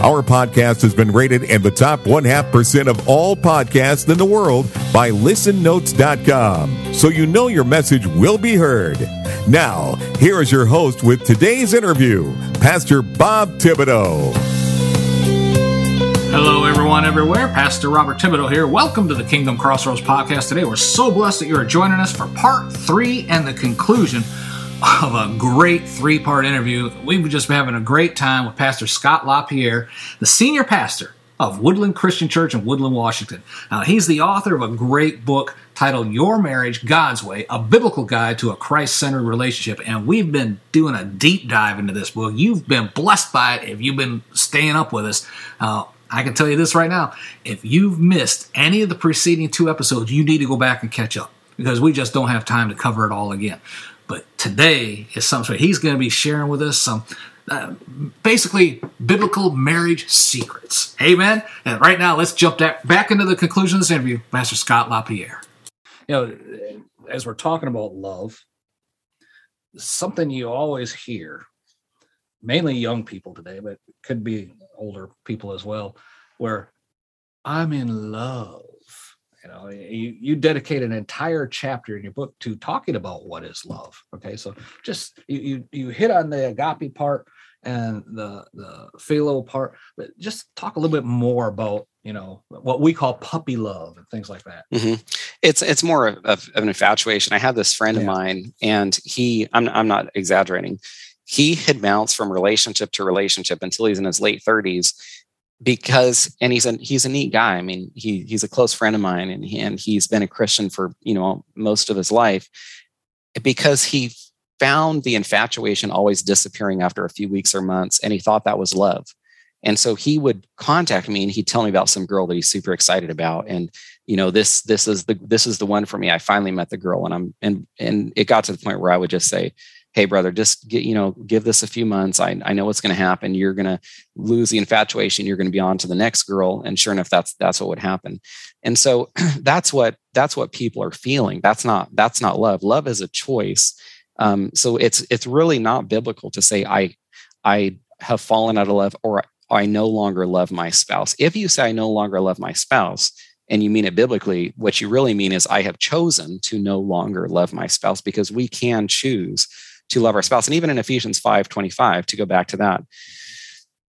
Our podcast has been rated in the top one half percent of all podcasts in the world by listennotes.com. So you know your message will be heard. Now, here is your host with today's interview, Pastor Bob Thibodeau. Hello, everyone, everywhere. Pastor Robert Thibodeau here. Welcome to the Kingdom Crossroads podcast. Today, we're so blessed that you are joining us for part three and the conclusion of a great three part interview. We've just been having a great time with Pastor Scott LaPierre, the senior pastor of Woodland Christian Church in Woodland, Washington. Now, he's the author of a great book titled Your Marriage God's Way, a biblical guide to a Christ centered relationship. And we've been doing a deep dive into this book. You've been blessed by it if you've been staying up with us. Uh, I can tell you this right now if you've missed any of the preceding two episodes, you need to go back and catch up because we just don't have time to cover it all again. But today is something he's going to be sharing with us some uh, basically biblical marriage secrets. Amen. And right now, let's jump back into the conclusion of this interview, Pastor Scott LaPierre. You know, as we're talking about love, something you always hear, mainly young people today, but could be older people as well, where I'm in love. You know, you, you dedicate an entire chapter in your book to talking about what is love. Okay, so just you you, you hit on the agape part and the the phileo part, but just talk a little bit more about you know what we call puppy love and things like that. Mm-hmm. It's it's more of, of, an infatuation. I have this friend yeah. of mine, and he I'm I'm not exaggerating. He had bounced from relationship to relationship until he's in his late 30s because and he's a he's a neat guy. I mean, he he's a close friend of mine, and he, and he's been a Christian for you know most of his life because he found the infatuation always disappearing after a few weeks or months, and he thought that was love. And so he would contact me and he'd tell me about some girl that he's super excited about. And, you know, this, this is the, this is the one for me. I finally met the girl and I'm, and, and it got to the point where I would just say, hey brother just get you know give this a few months. I, I know what's going to happen. You're going to lose the infatuation. You're going to be on to the next girl. And sure enough that's that's what would happen. And so that's what that's what people are feeling. That's not that's not love. Love is a choice. Um, so it's it's really not biblical to say i i have fallen out of love or i no longer love my spouse. If you say i no longer love my spouse and you mean it biblically, what you really mean is I have chosen to no longer love my spouse because we can choose to love our spouse. And even in Ephesians 5 25, to go back to that,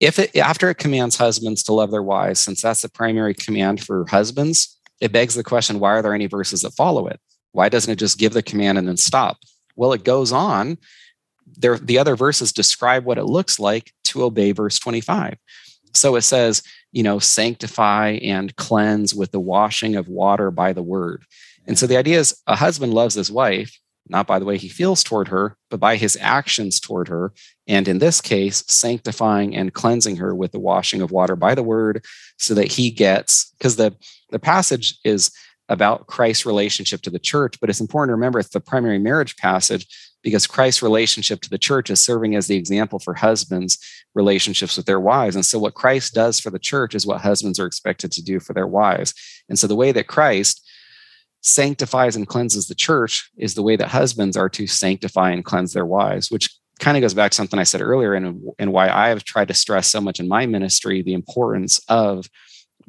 if it after it commands husbands to love their wives, since that's the primary command for husbands, it begs the question why are there any verses that follow it? Why doesn't it just give the command and then stop? Well, it goes on. There, the other verses describe what it looks like to obey verse 25. So it says, you know, sanctify and cleanse with the washing of water by the word. And so the idea is a husband loves his wife not by the way he feels toward her, but by his actions toward her. And in this case, sanctifying and cleansing her with the washing of water by the word, so that he gets, because the, the passage is about Christ's relationship to the church, but it's important to remember it's the primary marriage passage because Christ's relationship to the church is serving as the example for husbands' relationships with their wives. And so, what Christ does for the church is what husbands are expected to do for their wives. And so, the way that Christ sanctifies and cleanses the church is the way that husbands are to sanctify and cleanse their wives, which kind of goes back to something I said earlier and, and why I have tried to stress so much in my ministry the importance of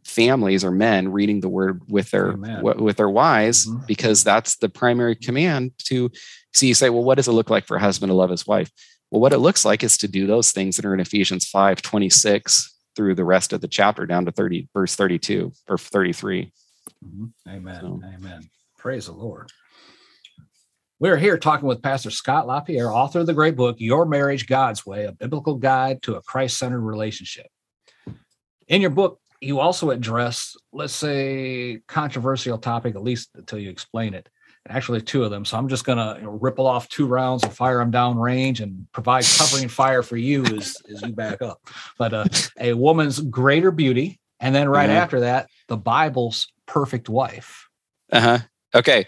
families or men reading the word with their w- with their wives mm-hmm. because that's the primary command to see you say well what does it look like for a husband to love his wife? Well what it looks like is to do those things that are in ephesians 5 26 through the rest of the chapter down to 30 verse 32 or 33 Mm-hmm. Amen. So. Amen. Praise the Lord. We're here talking with Pastor Scott LaPierre, author of the great book, Your Marriage God's Way, a biblical guide to a Christ centered relationship. In your book, you also address, let's say, controversial topic, at least until you explain it. Actually, two of them. So I'm just going to you know, ripple off two rounds and fire them down range and provide covering fire for you as, as you back up. But uh, a woman's greater beauty. And then right mm-hmm. after that, the Bible's perfect wife. Uh huh. Okay,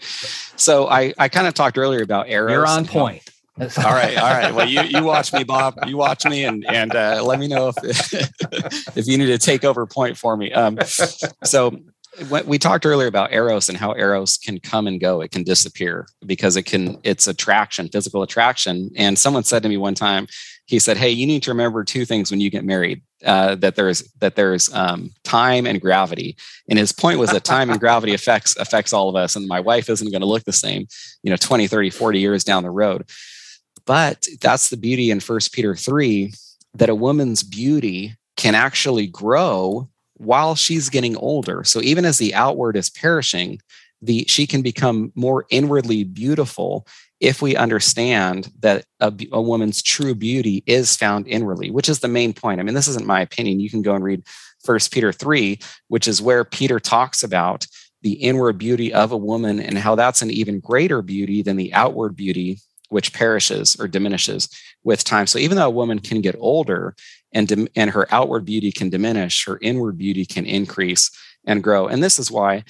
so I I kind of talked earlier about eros. You're on point. all right, all right. Well, you you watch me, Bob. You watch me, and and uh, let me know if if you need to take over point for me. Um, so we talked earlier about eros and how eros can come and go it can disappear because it can it's attraction physical attraction and someone said to me one time he said hey you need to remember two things when you get married uh, that there's that there's um, time and gravity and his point was that time and gravity affects affects all of us and my wife isn't going to look the same you know 20 30 40 years down the road but that's the beauty in first peter 3 that a woman's beauty can actually grow while she's getting older. So even as the outward is perishing, the she can become more inwardly beautiful if we understand that a, a, woman's true beauty is found inwardly, which is the main point. I mean, this isn't my opinion. You can go and read First Peter 3, which is where Peter talks about the inward beauty of a woman and how that's an even greater beauty than the outward beauty which perishes or diminishes with time. So even though a woman can get older and, and her outward beauty can diminish, her inward beauty can increase and grow. And this is why,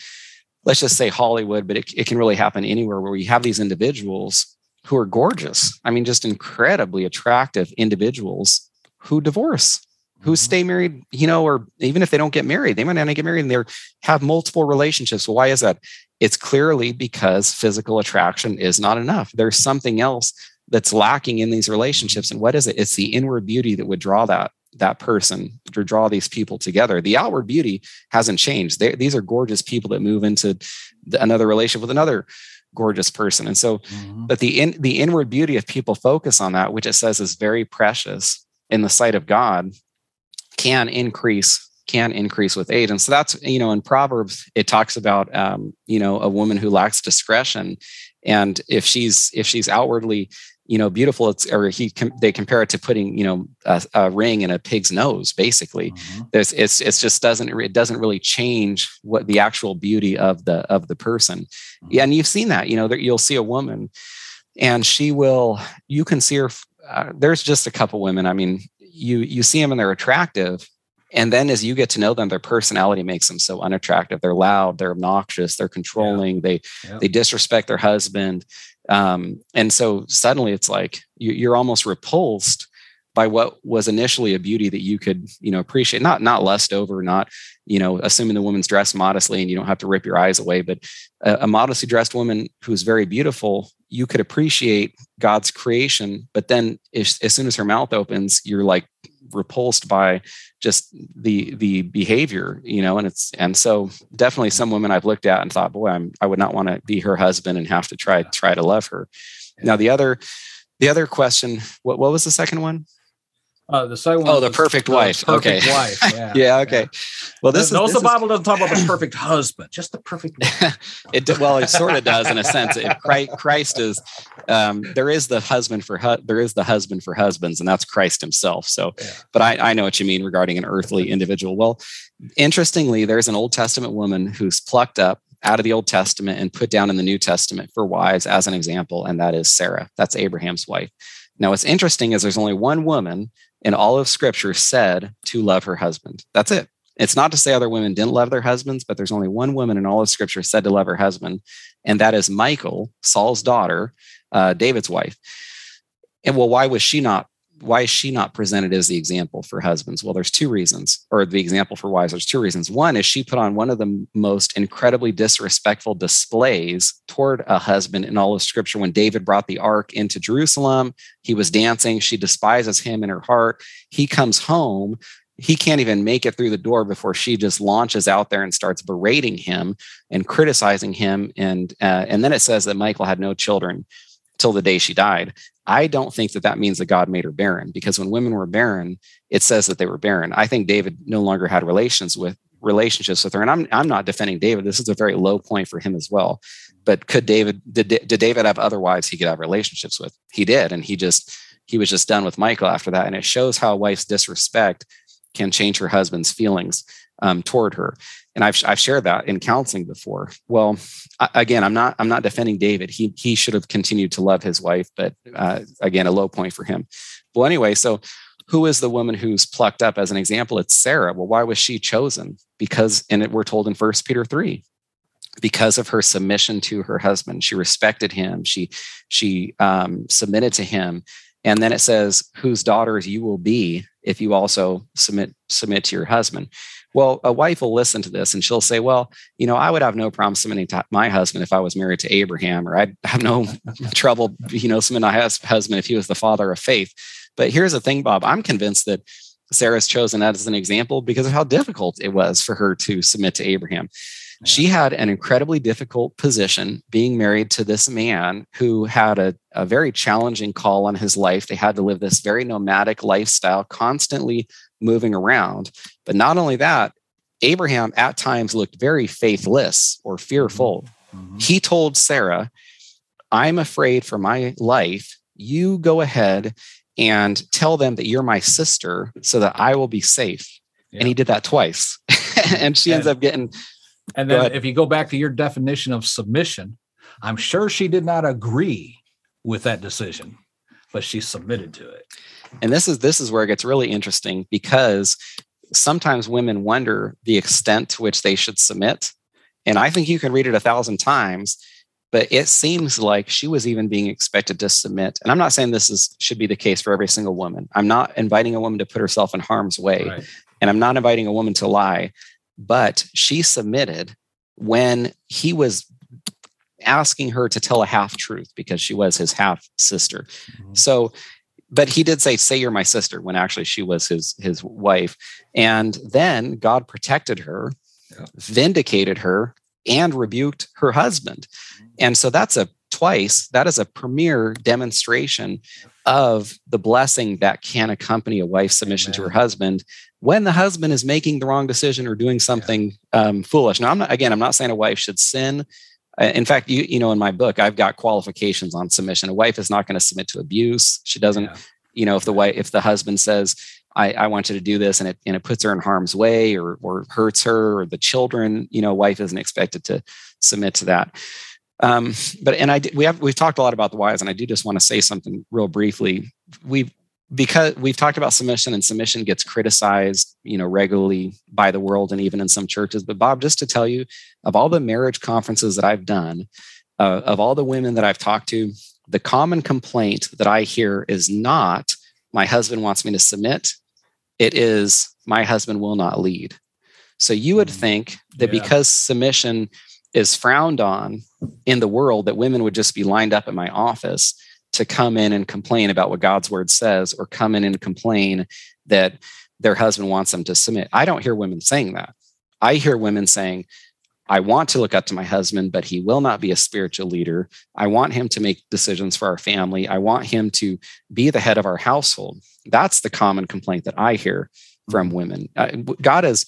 let's just say Hollywood, but it, it can really happen anywhere where we have these individuals who are gorgeous. I mean, just incredibly attractive individuals who divorce who mm-hmm. stay married, you know, or even if they don't get married, they might not get married and they have multiple relationships. Well, why is that? It's clearly because physical attraction is not enough. There's something else that's lacking in these relationships. And what is it? It's the inward beauty that would draw that that person to draw these people together. The outward beauty hasn't changed. They, these are gorgeous people that move into another relationship with another gorgeous person. And so, mm-hmm. but the in, the inward beauty, if people focus on that, which it says is very precious in the sight of God, can increase can increase with age. And so that's, you know, in Proverbs, it talks about, um, you know, a woman who lacks discretion. And if she's, if she's outwardly, you know, beautiful, it's, or he, they compare it to putting, you know, a, a ring in a pig's nose, basically. Mm-hmm. There's, it's, it's just doesn't, it doesn't really change what the actual beauty of the, of the person. Mm-hmm. Yeah. And you've seen that, you know, that you'll see a woman and she will, you can see her, uh, there's just a couple women. I mean, you, you see them and they're attractive, and then as you get to know them their personality makes them so unattractive they're loud they're obnoxious they're controlling yeah. they yeah. they disrespect their husband um, and so suddenly it's like you, you're almost repulsed by what was initially a beauty that you could you know appreciate not not lust over not you know assuming the woman's dressed modestly and you don't have to rip your eyes away but a, a modestly dressed woman who's very beautiful you could appreciate god's creation but then as soon as her mouth opens you're like repulsed by just the the behavior you know and it's and so definitely some women i've looked at and thought boy i'm i would not want to be her husband and have to try try to love her. Now the other the other question what, what was the second one uh, the second one. Oh, the perfect wife. Perfect okay. wife. Yeah. yeah. Okay. Yeah. Well, this is, the Bible is, doesn't talk about the perfect husband, just the perfect. it well, it sort of does in a sense. It, Christ is um, there is the husband for hu- there is the husband for husbands, and that's Christ Himself. So, yeah. but I, I know what you mean regarding an earthly individual. Well, interestingly, there's an Old Testament woman who's plucked up out of the Old Testament and put down in the New Testament for wives as an example, and that is Sarah. That's Abraham's wife. Now, what's interesting is there's only one woman in all of scripture said to love her husband. That's it. It's not to say other women didn't love their husbands, but there's only one woman in all of scripture said to love her husband, and that is Michal, Saul's daughter, uh, David's wife. And well, why was she not why is she not presented as the example for husbands? Well, there's two reasons, or the example for wives. There's two reasons. One is she put on one of the most incredibly disrespectful displays toward a husband in all of Scripture. When David brought the ark into Jerusalem, he was dancing. She despises him in her heart. He comes home. He can't even make it through the door before she just launches out there and starts berating him and criticizing him. And uh, and then it says that Michal had no children till the day she died. I don't think that that means that God made her barren because when women were barren, it says that they were barren. I think David no longer had relations with relationships with her. And I'm, I'm not defending David. This is a very low point for him as well. But could David, did, did David have other wives he could have relationships with? He did. And he just, he was just done with Michal after that. And it shows how a wife's disrespect can change her husband's feelings um, toward her and I've, I've shared that in counseling before. Well, again, I'm not I'm not defending David. He he should have continued to love his wife, but uh, again, a low point for him. Well, anyway, so who is the woman who's plucked up as an example? It's Sarah. Well, why was she chosen? Because, and it, we're told in First Peter three, because of her submission to her husband she respected him she she um, submitted to him and then it says whose daughters you will be if you also submit submit to your husband. Well a wife will listen to this and she'll say well you know i would have no problem submitting to my husband if i was married to abraham or i'd have no trouble you know submitting to my husband if he was the father of faith. But here's the thing bob i'm convinced that sarah's chosen that as an example because of how difficult it was for her to submit to abraham she had an incredibly difficult position being married to this man who had a, a very challenging call on his life. They had to live this very nomadic lifestyle, constantly moving around. But not only that, Abraham at times looked very faithless or fearful. Mm-hmm. He told Sarah, I'm afraid for my life. You go ahead and tell them that you're my sister so that I will be safe. Yeah. And he did that twice. and she ends up getting and then if you go back to your definition of submission, I'm sure she did not agree with that decision, but she submitted to it. And this is this is where it gets really interesting because sometimes women wonder the extent to which they should submit. And I think you can read it a thousand times, but it seems like she was even being expected to submit. And I'm not saying this is should be the case for every single woman. I'm not inviting a woman to put herself in harm's way. Right. And I'm not inviting a woman to lie but she submitted when he was asking her to tell a half truth because she was his half sister. Mm-hmm. So, but he did say, "Say you're my sister," when actually she was his his wife. And then God protected her, yeah. vindicated her, and rebuked her husband. Mm-hmm. And so that's a twice. That is a premier demonstration of the blessing that can accompany a wife's submission Amen. to her husband when the husband is making the wrong decision or doing something um, foolish. Now, I'm not, again, I'm not saying a wife should sin. Uh, in fact, you you know, in my book, I've got qualifications on submission. A wife is not going to submit to abuse. She doesn't, yeah. you know, if the wife, if the husband says, I, I, want you to do this and it and it puts her in harm's way or or hurts her or the children, you know, wife isn't expected to submit to that. Um, but and I we have we've talked a lot about the whys, and I do just want to say something real briefly. We've because we've talked about submission and submission gets criticized you know regularly by the world and even in some churches. But bob just to tell you of all the marriage conferences that i've done uh, of all the women that i've talked to the common complaint that i hear is not my husband wants me to submit. It is my husband will not lead. So you would mm, think that yeah. because submission is frowned on in the world that women would just be lined up at my office to come in and complain about what God's word says or come in and complain that their husband wants them to submit. I don't hear women saying that. I hear women saying, I want to look up to my husband, but he will not be a spiritual leader. I want him to make decisions for our family. I want him to be the head of our household. That's the common complaint that I hear from women. Uh, God has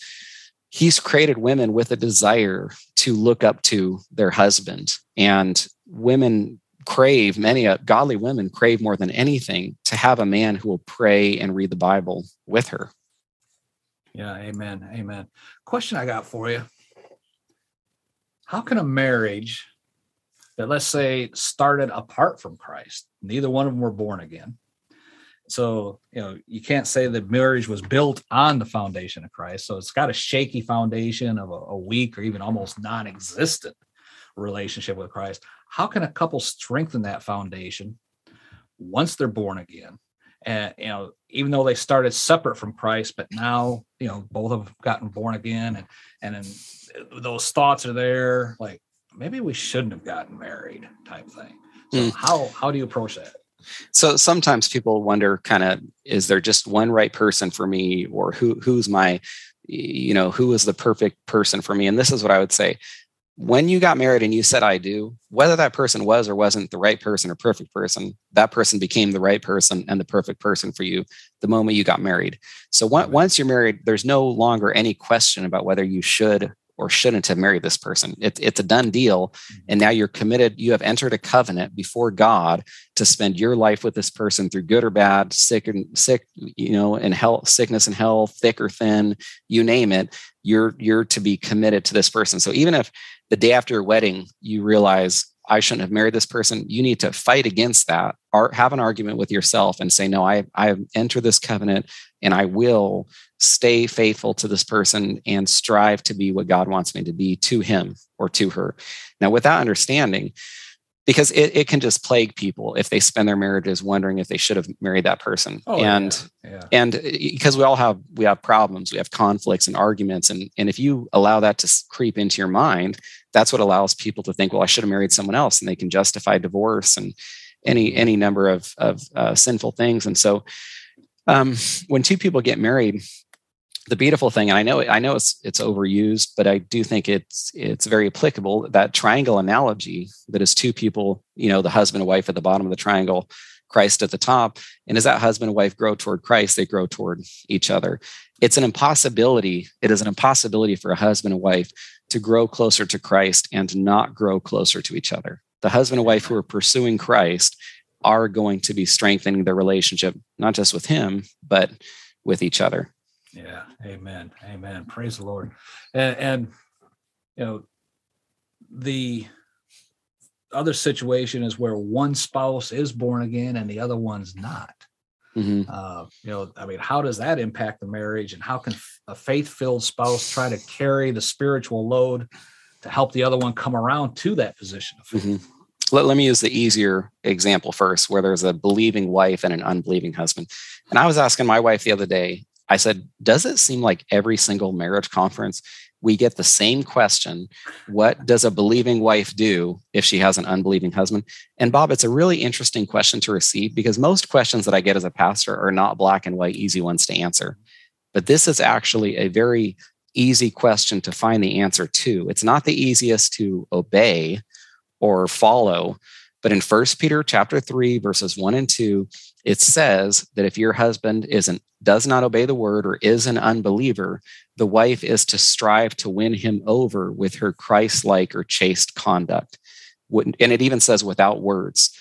He's created women with a desire to look up to their husband, and women crave many uh, godly women crave more than anything to have a man who will pray and read the bible with her. Yeah amen amen. Question i got for you. How can a marriage that let's say started apart from christ neither one of them were born again so you know you can't say that marriage was built on the foundation of christ so it's got a shaky foundation of a, a weak or even almost non-existent relationship with christ how can a couple strengthen that foundation once they're born again? And you know even though they started separate from christ but now you know both have gotten born again and and then those thoughts are there like maybe we shouldn't have gotten married type thing. So mm. how how do you approach that? So sometimes people wonder kind of is there just one right person for me or who who's my you know who is the perfect person for me? And this is what i would say when you got married and you said I do, whether that person was or wasn't the right person or perfect person, that person became the right person and the perfect person for you the moment you got married. So once you're married, there's no longer any question about whether you should or shouldn't have married this person. It, it's a done deal. Mm-hmm. And now you're committed, you have entered a covenant before God to spend your life with this person through good or bad, sick and sick, you know, and health, sickness and health, thick or thin, you name it. You're you're to be committed to this person. So even if the day after your wedding, you realize I shouldn't have married this person. You need to fight against that or have an argument with yourself and say, no, I, I enter this covenant and I will stay faithful to this person and strive to be what God wants me to be to him or to her. Now, with that understanding, because it, it can just plague people if they spend their marriages wondering if they should have married that person. Oh, and yeah, yeah. and because we all have we have problems we have conflicts and arguments and and if you allow that to creep into your mind that's what allows people to think well i should have married someone else and they can justify divorce and any any number of of uh, sinful things. And so um, when two people get married the beautiful thing, and I know I know it's it's overused, but I do think it's it's very applicable. That triangle analogy that is two people, you know, the husband and wife at the bottom of the triangle, Christ at the top, and as that husband and wife grow toward Christ, they grow toward each other. It's an impossibility. It is an impossibility for a husband and wife to grow closer to Christ and not grow closer to each other. The husband and wife who are pursuing Christ are going to be strengthening their relationship, not just with Him, but with each other. Yeah. Amen. Amen. Praise the Lord. And, and you know, the other situation is where one spouse is born again and the other one's not. Mm-hmm. Uh, you know, I mean, how does that impact the marriage, and how can a faith-filled spouse try to carry the spiritual load to help the other one come around to that position of faith? Mm-hmm. Let, let me use the easier example first, where there's a believing wife and an unbelieving husband. And I was asking my wife the other day, I said, Does it seem like every single marriage conference we get the same question What does a believing wife do if she has an unbelieving husband? And Bob, it's a really interesting question to receive because most questions that I get as a pastor are not black and white, easy ones to answer. But this is actually a very easy question to find the answer to. It's not the easiest to obey or follow, but in First Peter chapter 3 verses 1 and 2, it says that if your husband isn't does not obey the word or is an unbeliever, the wife is to strive to win him over with her Christ-like or chaste conduct. And it even says without words.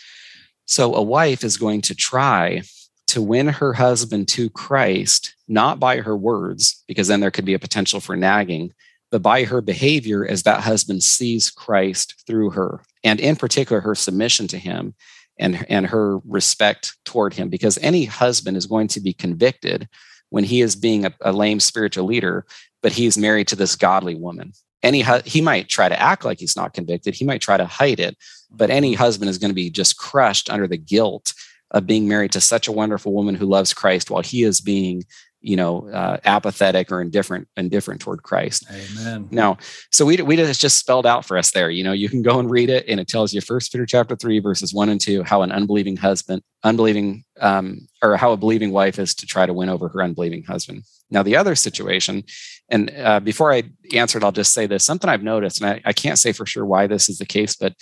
So a wife is going to try to win her husband to Christ, not by her words, because then there could be a potential for nagging, but by her behavior as that husband sees Christ through her, and in particular, her submission to him and, and her respect toward him. Because any husband is going to be convicted when he is being a, a lame spiritual leader, but he's married to this godly woman. Any he might try to act like he's not convicted. He might try to hide it, but any mm-hmm. husband is going to be just crushed under the guilt of being married to such a wonderful woman who loves Christ while he is being you know uh, apathetic or indifferent indifferent toward christ. Amen. Now so we, we just spelled out for us there you know you can go and read it and it tells you first peter chapter 3 verses 1 and 2 how an unbelieving husband unbelieving um, or how a believing wife is to try to win over her unbelieving husband. Now the other situation and uh, before i answer it i'll just say this something i've noticed and I, I can't say for sure why this is the case but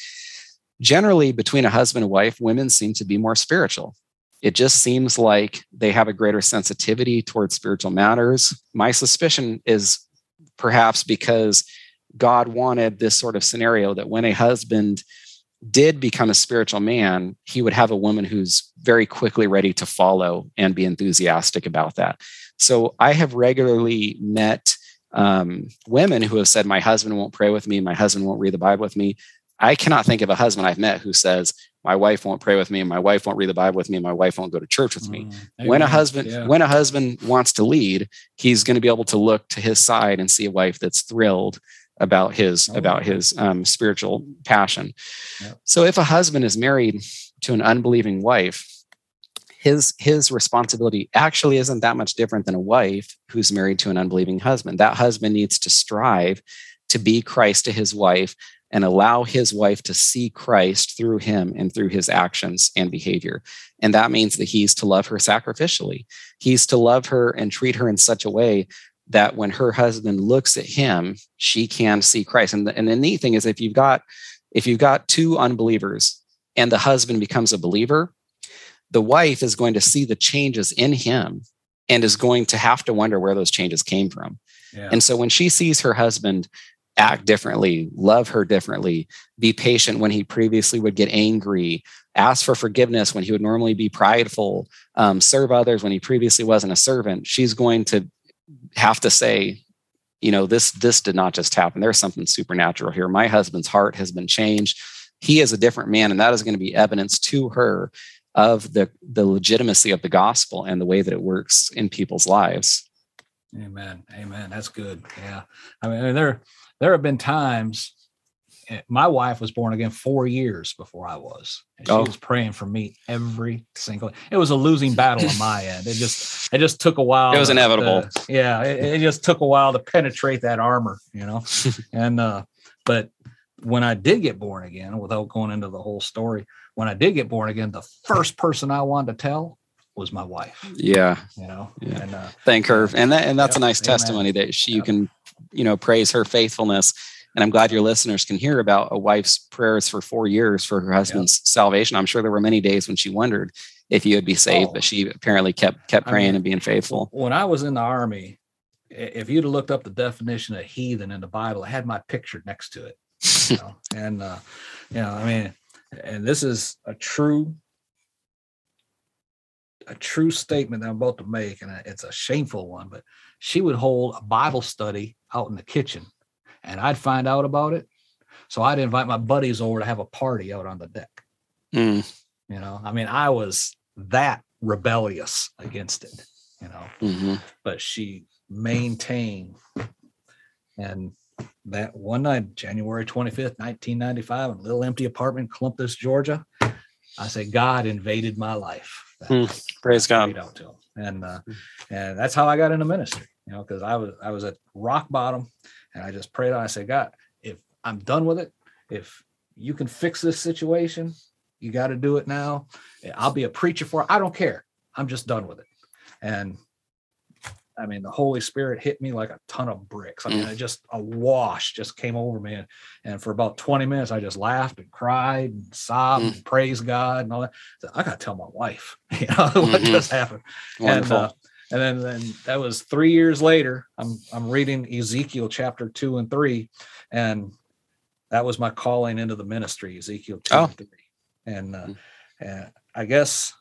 generally between a husband and wife women seem to be more spiritual it just seems like they have a greater sensitivity towards spiritual matters. My suspicion is perhaps because God wanted this sort of scenario that when a husband did become a spiritual man, he would have a woman who's very quickly ready to follow and be enthusiastic about that. So I have regularly met um, women who have said, My husband won't pray with me, my husband won't read the Bible with me. I cannot think of a husband I've met who says, my wife won't pray with me and my wife won't read the bible with me and my wife won't go to church with me. Mm, when a husband yeah. when a husband wants to lead he's going to be able to look to his side and see a wife that's thrilled about his oh, about his um, spiritual passion. Yep. so if a husband is married to an unbelieving wife his his responsibility actually isn't that much different than a wife who's married to an unbelieving husband. That husband needs to strive to be christ to his wife and allow his wife to see Christ through him and through his actions and behavior. And that means that he's to love her sacrificially. He's to love her and treat her in such a way that when her husband looks at him, she can see Christ. And the, and the neat thing is if you've got if you've got two unbelievers and the husband becomes a believer, the wife is going to see the changes in him and is going to have to wonder where those changes came from. Yeah. And so when she sees her husband act differently, love her differently, be patient when he previously would get angry, ask for forgiveness when he would normally be prideful, um, serve others when he previously wasn't a servant. She's going to have to say, you know, this this did not just happen. There's something supernatural here. My husband's heart has been changed. he is a different man and that is going to be evidence to her of the the legitimacy of the gospel and the way that it works in people's lives amen amen that's good yeah i mean there there have been times eh, my wife was born again four years before I was. And she oh. was praying for me every single. It was a losing battle on my end. It just it just took a while. It was inevitable. To, yeah, it, it, just took a while to penetrate that armor, you know. and uh, but when I did get born again, without going into the whole story, when I did get born again, the first person I wanted to tell was my wife. Yeah. You know, yeah. and uh, thank her. And that, and that's a nice amen. testimony that she, you can, you know, praise her faithfulness. And I'm glad your listeners can hear about a wife's prayers for four years for her husband's yep. salvation. I'm sure there were many days when she wondered if you would be saved, oh. but she apparently kept, kept praying I mean, and being faithful. When I was in the army, if you'd have looked up the definition of heathen in the Bible, it had my picture next to it. You know? and, uh, you know, I mean, and this is a true a true statement that I'm about to make, and it's a shameful one, but she would hold a Bible study out in the kitchen, and I'd find out about it. So I'd invite my buddies over to have a party out on the deck. Mm. You know, I mean, I was that rebellious against it, you know, mm-hmm. but she maintained. And that one night, January 25th, 1995, in a little empty apartment in Columbus, Georgia, I say, God invaded my life. Mm, praise God. Out to him. And uh, and that's how I got into ministry, you know, because I was I was at rock bottom and I just prayed on. I said, God, if I'm done with it, if you can fix this situation, you got to do it now. I'll be a preacher for it. I don't care. I'm just done with it. And I mean, the Holy Spirit hit me like a ton of bricks. I mean, mm. it just a wash just came over me. And, and for about 20 minutes, I just laughed and cried and sobbed mm. and praised God and all that. So I got to tell my wife, you know, mm-hmm. what just happened. Wonderful. And, uh, and then, then that was three years later. I'm I'm reading Ezekiel chapter two and three, and that was my calling into the ministry, Ezekiel two oh. and three. And, uh, mm. and I guess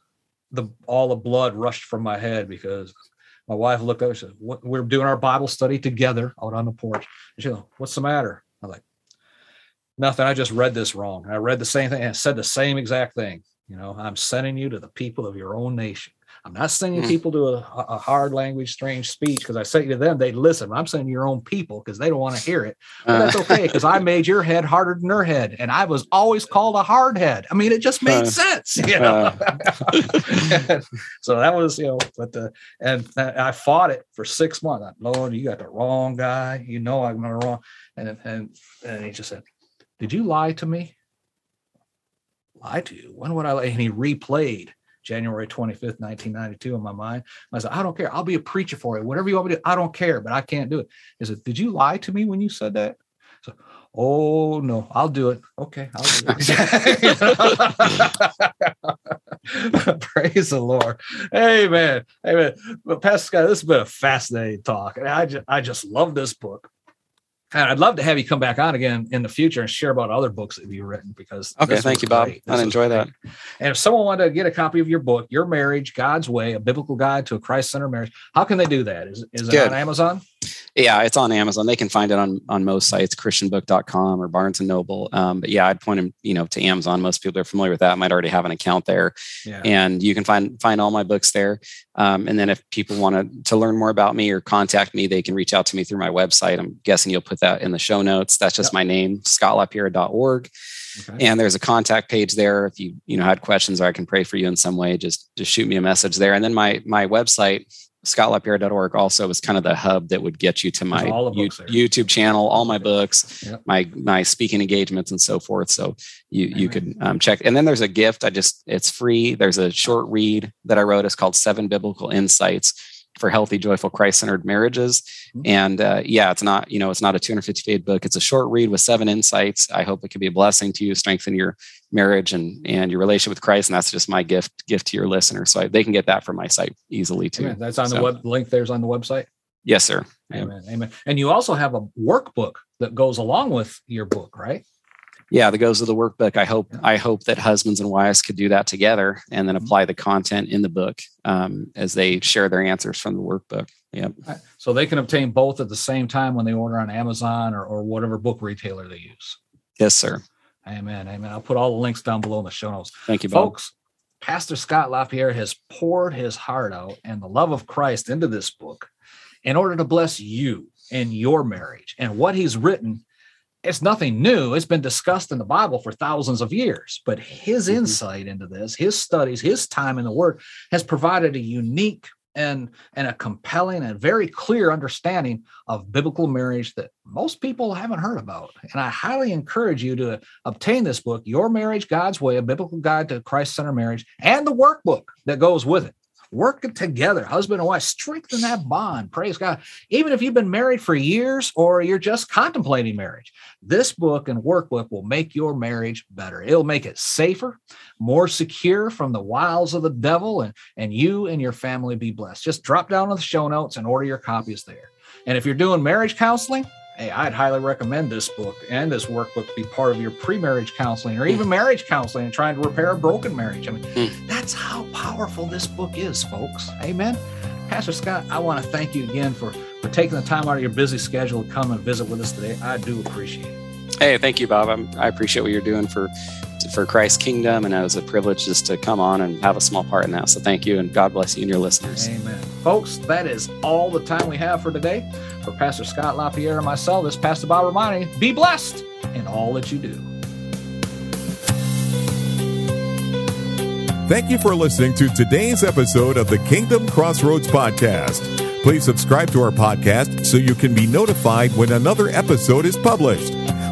the all the blood rushed from my head because my wife looked up and said, what, we're doing our Bible study together out on the porch. And she goes, what's the matter? I'm like, nothing. I just read this wrong. I read the same thing and said the same exact thing. You know, I'm sending you to the people of your own nation. I'm not sending mm. people to a, a, hard language, strange speech because I say to them, they listen. I'm sending your own people because they don't want to hear it. But uh. that's okay because I made your head harder than their head. And I was always called a hard head. I mean, it just made uh. sense, you know. Uh. so that was, you know, but the, and I fought it for six months. Lord, you got the wrong guy. You know, I'm wrong. And, and, and he just said, Did you lie to me? Lie to you? When would I lie? And he replayed January 25th, 1992 in my mind. I said, I don't care. I'll be a preacher for it. Whatever you want me to do, I don't care, but I can't do it. He said, Did you lie to me when you said that? So, oh no, I'll do it. Okay, I'll do it. Praise the Lord. Amen. Amen. But Pastor Scott, this has been a fascinating talk. And I just I just love this book and I'd love to have you come back on again in the future and share about other books that you've written because okay, thank you, Bob. I enjoy that. And if someone wanted to get a copy of your book, Your Marriage, God's Way, a biblical guide to a Christ-centered marriage, how can they do that? Is, is it Good. on Amazon? Yeah, it's on Amazon. They can find it on on most sites, christianbook.com or Barnes and Noble. Um, but yeah, I'd point them, you know, to Amazon. Most people are familiar with that, might already have an account there. Yeah. And you can find find all my books there. Um, and then if people want to to learn more about me or contact me, they can reach out to me through my website. I'm guessing you'll put that in the show notes. That's just yep. my name, scottlapierre.org. Okay. And there's a contact page there. If you you know had questions or I can pray for you in some way, just just shoot me a message there. And then my my website scottlapierre.org also is kind of the hub that would get you to my U- YouTube channel, all my books, yep. my my speaking engagements, and so forth. So you you could um, check. And then there's a gift. I just it's free. There's a short read that I wrote. It's called Seven Biblical Insights for healthy, joyful, Christ-centered marriages. Mm-hmm. And uh, yeah, it's not you know it's not a 250 page book. It's a short read with seven insights. I hope it could be a blessing to you, strengthen your marriage and and your relationship with Christ. And that's just my gift gift to your listener. So I, they can get that from my site easily too. Amen. That's on so, the web link. There's on the website. Yes, sir. Amen. Amen. And you also have a workbook that goes along with your book, right? Yeah, that goes to the workbook. I hope I hope that husbands and wives could do that together and then mm-hmm. apply the content in the book um, as they share their answers from the workbook. Yep. So they can obtain both at the same time when they order on Amazon or, or whatever book retailer they use. Yes, sir. Amen. Amen. I'll put all the links down below in the show notes. Thank you, Bob. Folks, Pastor Scott LaPierre has poured his heart out and the love of Christ into this book in order to bless you and your marriage. And what he's written, it's nothing new. It's been discussed in the Bible for thousands of years. But his Mhm. insight into this, his studies, his time in the Word has provided a unique and, and a compelling and very clear understanding of biblical marriage that most people haven't heard about. And I highly encourage you to obtain this book, Your Marriage God's Way, a biblical guide to Christ centered marriage, and the workbook that goes with it. Work together, husband and wife, strengthen that bond. Praise God. Even if you've been married for years or you're just contemplating marriage, this book and workbook will make your marriage better. It'll make it safer, more secure from the wiles of the devil, and, and you and your family be blessed. Just drop down to the show notes and order your copies there. And if you're doing marriage counseling, hey, I'd highly recommend this book and this workbook be part of your pre-marriage counseling or even marriage counseling and trying to repair a broken marriage. I mean, Mm. that's how powerful this book is, folks. Amen. Pastor Scott, I want to thank you again for for taking the time out of your busy schedule to come and visit with us today. I do appreciate it. Hey, thank you, Bob. I'm, I appreciate what you're doing for for Christ's kingdom, and it was a privilege just to come on and have a small part in that. So thank you, and God bless you and your listeners. Amen. Folks, that is all the time we have for today. For Pastor Scott LaPierre and myself, this is Pastor Bob Romani. be blessed in all that you do. Thank you for listening to today's episode of the Kingdom Crossroads Podcast. Please subscribe to our podcast so you can be notified when another episode is published.